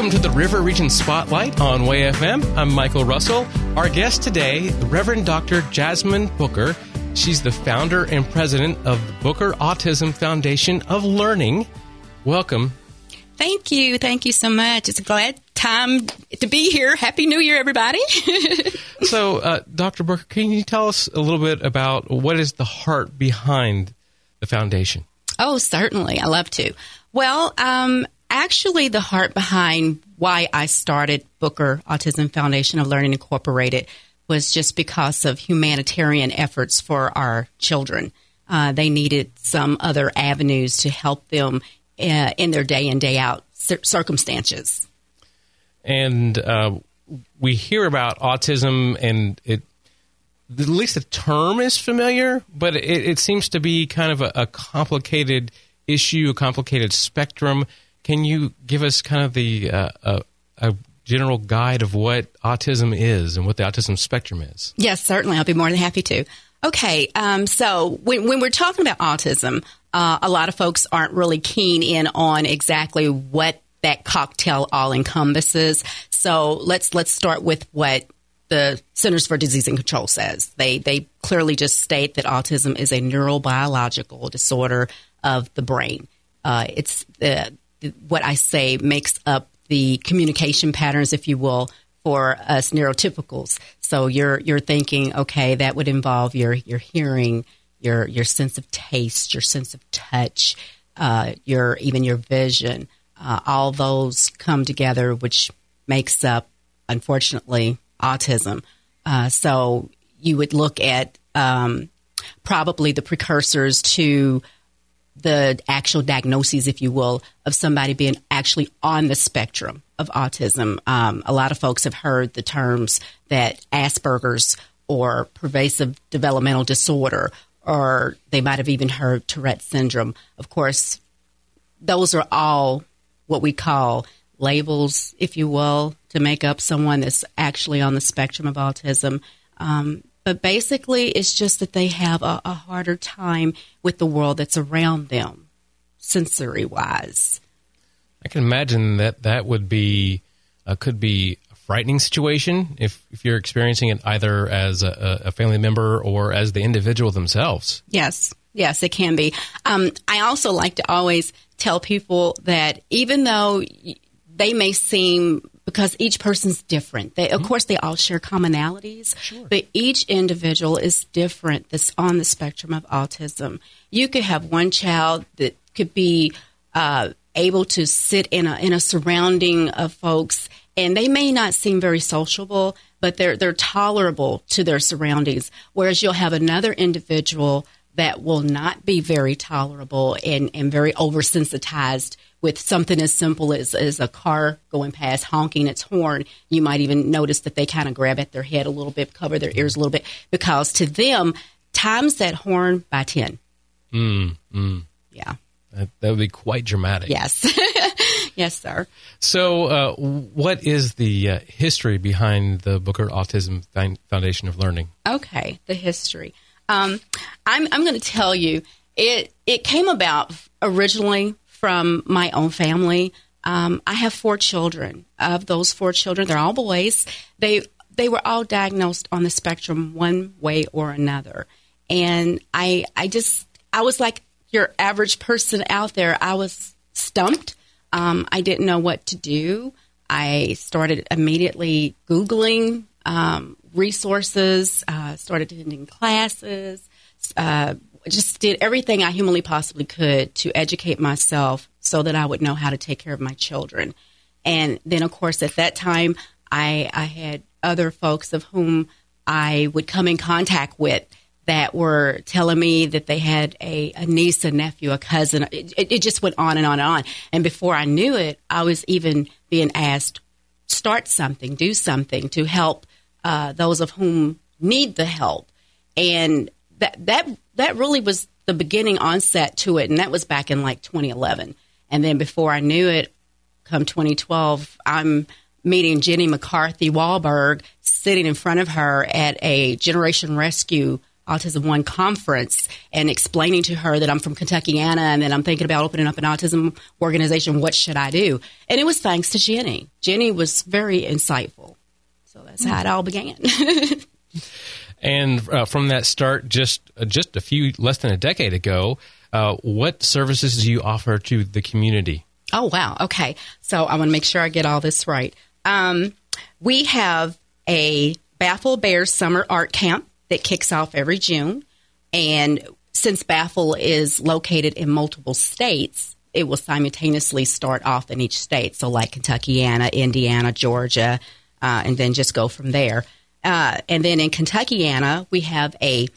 Welcome to the River Region Spotlight on WayFM. I'm Michael Russell. Our guest today, the Reverend Dr. Jasmine Booker. She's the founder and president of the Booker Autism Foundation of Learning. Welcome. Thank you. Thank you so much. It's a glad time to be here. Happy New Year, everybody. so, uh, Dr. Booker, can you tell us a little bit about what is the heart behind the foundation? Oh, certainly. I love to. Well, um, actually, the heart behind why I started Booker Autism Foundation of Learning Incorporated was just because of humanitarian efforts for our children. Uh, they needed some other avenues to help them uh, in their day in, day out circumstances. And uh, we hear about autism, and it at least the term is familiar, but it, it seems to be kind of a, a complicated issue, a complicated spectrum. Can you give us kind of the uh, a, a, general guide of what autism is and what the autism spectrum is? Yes, certainly. I'll be more than happy to. Okay, um, so when, when, we're talking about autism, uh, a lot of folks aren't really keen in on exactly what that cocktail all encompasses. So let's let's start with what the Centers for Disease and Control says. They they clearly just state that autism is a neurobiological disorder of the brain. Uh, it's the, what I say makes up the communication patterns, if you will, for us neurotypicals. So you're you're thinking, okay, that would involve your your hearing, your your sense of taste, your sense of touch, uh, your even your vision. Uh, all those come together, which makes up, unfortunately, autism. Uh, so you would look at um, probably the precursors to the actual diagnoses, if you will, of somebody being actually on the spectrum of autism. Um, a lot of folks have heard the terms that Asperger's or pervasive developmental disorder, or they might have even heard Tourette syndrome. Of course, those are all what we call labels, if you will, to make up someone that's actually on the spectrum of autism. Um, but basically, it's just that they have a, a harder time with the world that's around them, sensory wise. I can imagine that that would be uh, could be a frightening situation if, if you're experiencing it either as a, a family member or as the individual themselves. Yes, yes, it can be. Um, I also like to always tell people that even though they may seem because each person's different. They, of mm-hmm. course, they all share commonalities, sure. but each individual is different. That's on the spectrum of autism. You could have one child that could be uh, able to sit in a in a surrounding of folks, and they may not seem very sociable, but they're they're tolerable to their surroundings. Whereas you'll have another individual that will not be very tolerable and, and very oversensitized with something as simple as, as a car going past honking its horn, you might even notice that they kind of grab at their head a little bit, cover their ears a little bit, because to them, times that horn by 10. Mm, mm. Yeah. That, that, would be quite dramatic. Yes. yes, sir. So, uh, what is the uh, history behind the Booker Autism Foundation of Learning? Okay, the history. Um, I'm, I'm going to tell you, it, it came about originally from my own family. Um, I have four children. Of those four children, they're all boys. They they were all diagnosed on the spectrum one way or another, and I I just I was like your average person out there. I was stumped. Um, I didn't know what to do. I started immediately googling um, resources. Uh, started attending classes. Uh, just did everything I humanly possibly could to educate myself so that I would know how to take care of my children. And then, of course, at that time, I, I had other folks of whom I would come in contact with that were telling me that they had a, a niece, a nephew, a cousin. It, it, just went on and on and on. And before I knew it, I was even being asked, start something, do something to help uh, those of whom need the help. And that that that really was the beginning onset to it, and that was back in like 2011. And then before I knew it, come 2012, I'm meeting Jenny McCarthy Wahlberg sitting in front of her at a Generation Rescue Autism One conference and explaining to her that I'm from Kentuckiana and that I'm thinking about opening up an autism organization. What should I do? And it was thanks to Jenny. Jenny was very insightful. So that's how it all began. and uh, from that start, just uh, just a few less than a decade ago, uh, what services do you offer to the community? Oh wow, okay. So I want to make sure I get all this right. Um, we have a BAFOL Bears Summer Art Camp that kicks off every June, and since BAFOL is located in multiple states, it will simultaneously start off in each state. So, like Kentuckiana, Indiana, Georgia, uh, and then just go from there. Uh, and then in Kentuckiana, we have a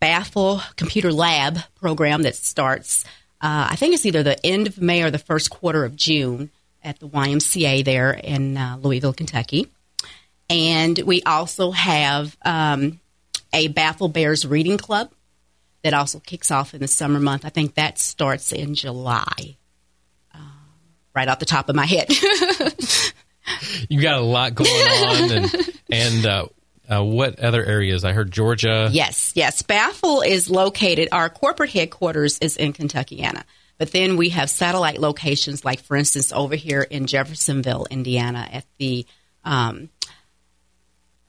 BAFOL Computer Lab program that starts, uh, I think it's either the end of May or the first quarter of June at the YMCA there in uh, Louisville, Kentucky. And we also have um, a BAFOL Bears Reading Club that also kicks off in the summer month. I think that starts in July. Uh, right off the top of my head. you got a lot going on, and and uh, uh, what other areas? I heard Georgia. Yes, yes. BAFOL is located. Our corporate headquarters is in Kentuckiana, but then we have satellite locations, like for instance over here in Jeffersonville, Indiana, at the um,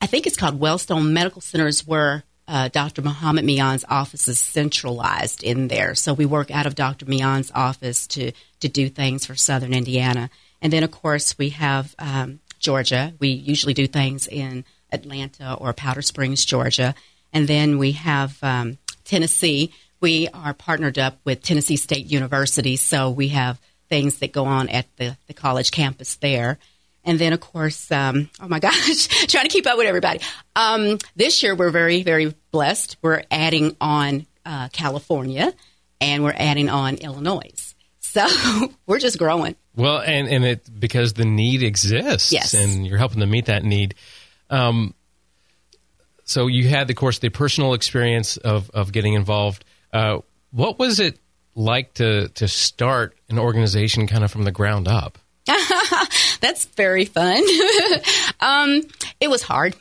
I think it's called Wellstone Medical Centers, where uh, Dr. Muhammad Mian's office is centralized in there. So we work out of Dr. Mian's office to to do things for Southern Indiana. And then, of course, we have um, Georgia. We usually do things in Atlanta or Powder Springs, Georgia. And then we have um, Tennessee. We are partnered up with Tennessee State University, so we have things that go on at the, the college campus there. And then, of course, um, oh my gosh, trying to keep up with everybody. Um, this year, we're very, very blessed. We're adding on uh, California and we're adding on Illinois. So we're just growing. Well, and, and it because the need exists, yes. and you're helping to meet that need. Um, so you had, of course, the personal experience of, of getting involved. Uh, what was it like to to start an organization kind of from the ground up? That's very fun. um, it was hard.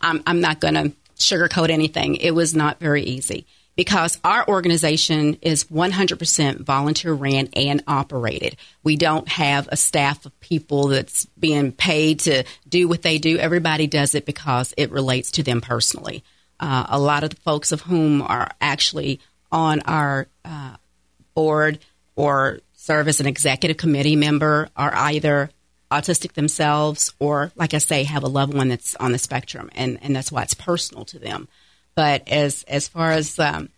I'm, I'm not going to sugarcoat anything. It was not very easy because our organization is 100% volunteer ran and operated. We don't have a staff of people that's being paid to do what they do. Everybody does it because it relates to them personally. Uh, a lot of the folks of whom are actually on our uh, board or serve as an executive committee member are either autistic themselves or, like I say, have a loved one that's on the spectrum, and, and that's why it's personal to them. But as as far as um,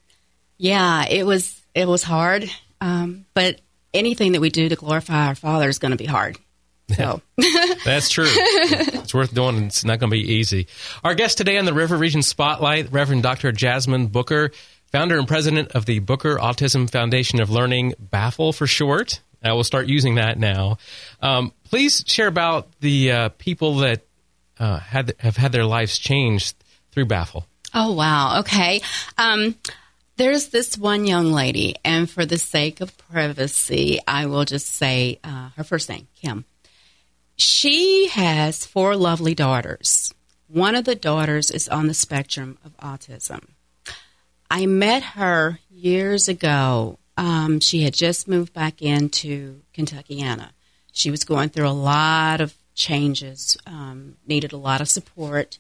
yeah, it was it was hard. Um, but anything that we do to glorify our Father is going to be hard. So that's true. It's worth doing. It's not going to be easy. Our guest today on the River Region Spotlight, Reverend Dr. Jasmine Booker, founder and president of the Booker Autism Foundation of Learning, BAFOL for short. I will start using that now. Um, please share about the uh, people that uh, had have had their lives changed through BAFOL. Oh wow! Okay. Um, there's this one young lady, and for the sake of privacy, I will just say uh, her first name, Kim. She has four lovely daughters. One of the daughters is on the spectrum of autism. I met her years ago. Um, she had just moved back into Kentuckiana. She was going through a lot of changes, um, needed a lot of support.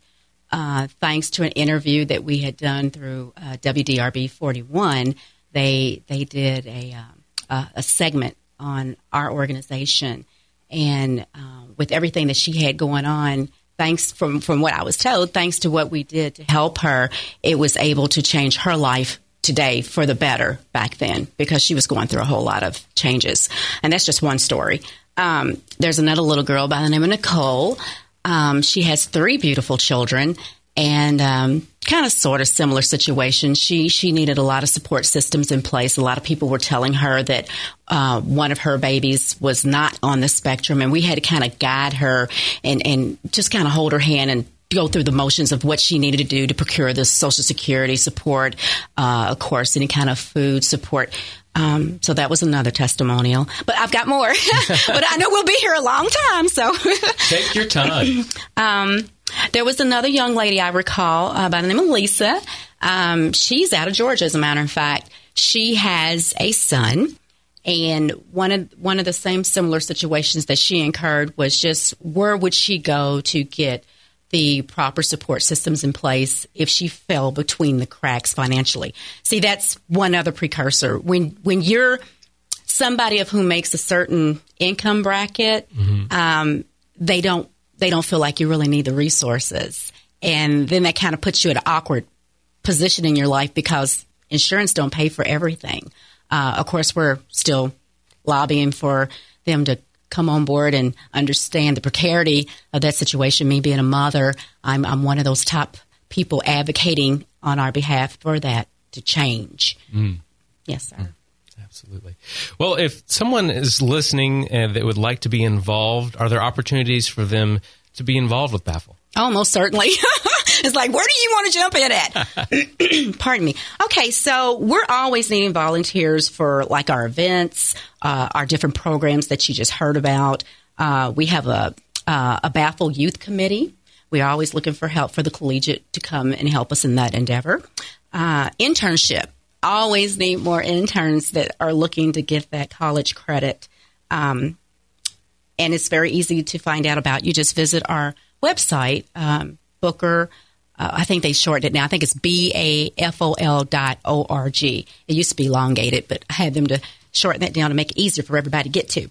Uh, thanks to an interview that we had done through uh, WDRB 41, they they did a, um, a, a segment on our organization, and uh, with everything that she had going on, thanks from from what I was told, thanks to what we did to help her, it was able to change her life today for the better back then because she was going through a whole lot of changes, and that's just one story. Um, there's another little girl by the name of Nicole um, she has three beautiful children and um, kind of sort of similar situation. She she needed a lot of support systems in place. A lot of people were telling her that uh, one of her babies was not on the spectrum, and we had to kind of guide her and and just kind of hold her hand and go through the motions of what she needed to do to procure the social security support, uh, of course, any kind of food support. Um, so that was another testimonial. But I've got more. but I know we'll be here a long time. So take your time. um, there was another young lady I recall uh, by the name of Lisa. Um, she's out of Georgia, as a matter of fact. She has a son, and one of one of the same similar situations that she incurred was just where would she go to get the proper support systems in place if she fell between the cracks financially. See, that's one other precursor. When when you're somebody of whom makes a certain income bracket, mm-hmm. um, they don't they don't feel like you really need the resources, and then that kind of puts you at an awkward position in your life because insurance don't pay for everything. Uh, of course, we're still lobbying for them to come on board and understand the precarity of that situation. Me being a mother, I'm, I'm one of those top people advocating on our behalf for that to change. Mm. Yes, sir. Mm. Absolutely. Well, if someone is listening and that would like to be involved, are there opportunities for them to be involved with BAFOL? Oh, most certainly. it's like, where do you want to jump in at? Pardon me. Okay, so we're always needing volunteers for like our events, uh, our different programs that you just heard about. Uh, we have a uh, a BAFOL Youth Committee. We're always looking for help for the collegiate to come and help us in that endeavor. Uh, internship. Always need more interns that are looking to get that college credit. Um, and it's very easy to find out about. You just visit our website, um, Booker. Uh, I think they shortened it now. I think it's B A F O L dot O R G. It used to be elongated, but I had them to shorten that down to make it easier for everybody to get to.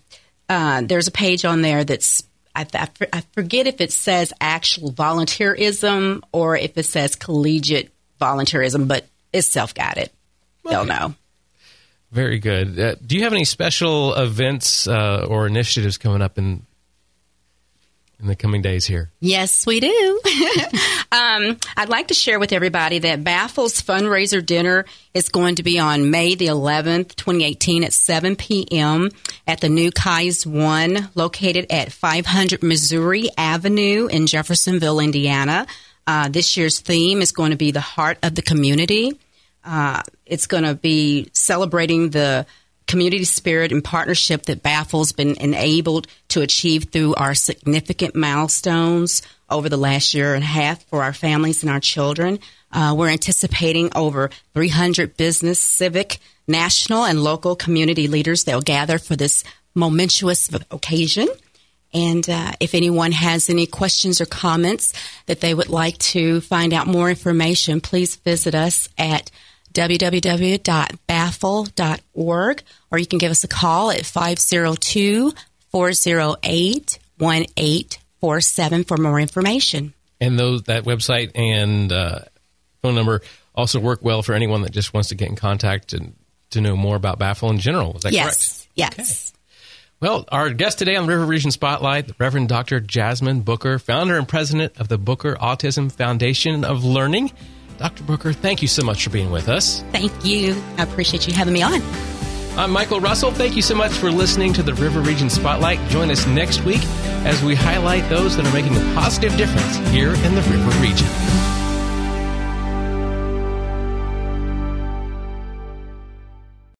Uh, there's a page on there that's I, I, I, forget if it says actual volunteerism or if it says collegiate volunteerism, but it's self guided. Okay. They'll know. Very good. Uh, do you have any special events uh, or initiatives coming up in in the coming days here? Yes, we do. um, I'd like to share with everybody that BAFOL's fundraiser dinner is going to be on May the 11th, 2018 at 7 p.m. at the new Kai's One located at 500 Missouri Avenue in Jeffersonville, Indiana. Uh, this year's theme is going to be the heart of the community. Uh, it's going to be celebrating the community spirit and partnership that BAFOL's been enabled to achieve through our significant milestones over the last year and a half for our families and our children. Uh, we're anticipating over 300 business, civic, national, and local community leaders that will gather for this momentous occasion. And uh, if anyone has any questions or comments that they would like to find out more information, please visit us at www.bafol.org, or you can give us a call at 502 408 1847 for more information. And those that website and uh, phone number also work well for anyone that just wants to get in contact and to know more about BAFOL in general. Is that yes. correct? Yes. Okay. Well, our guest today on River Region Spotlight, Reverend Dr. Jasmine Booker, founder and president of the Booker Autism Foundation of Learning. Dr. Booker, thank you so much for being with us. Thank you. I appreciate you having me on. I'm Michael Russell. Thank you so much for listening to the River Region Spotlight. Join us next week as we highlight those that are making a positive difference here in the River Region.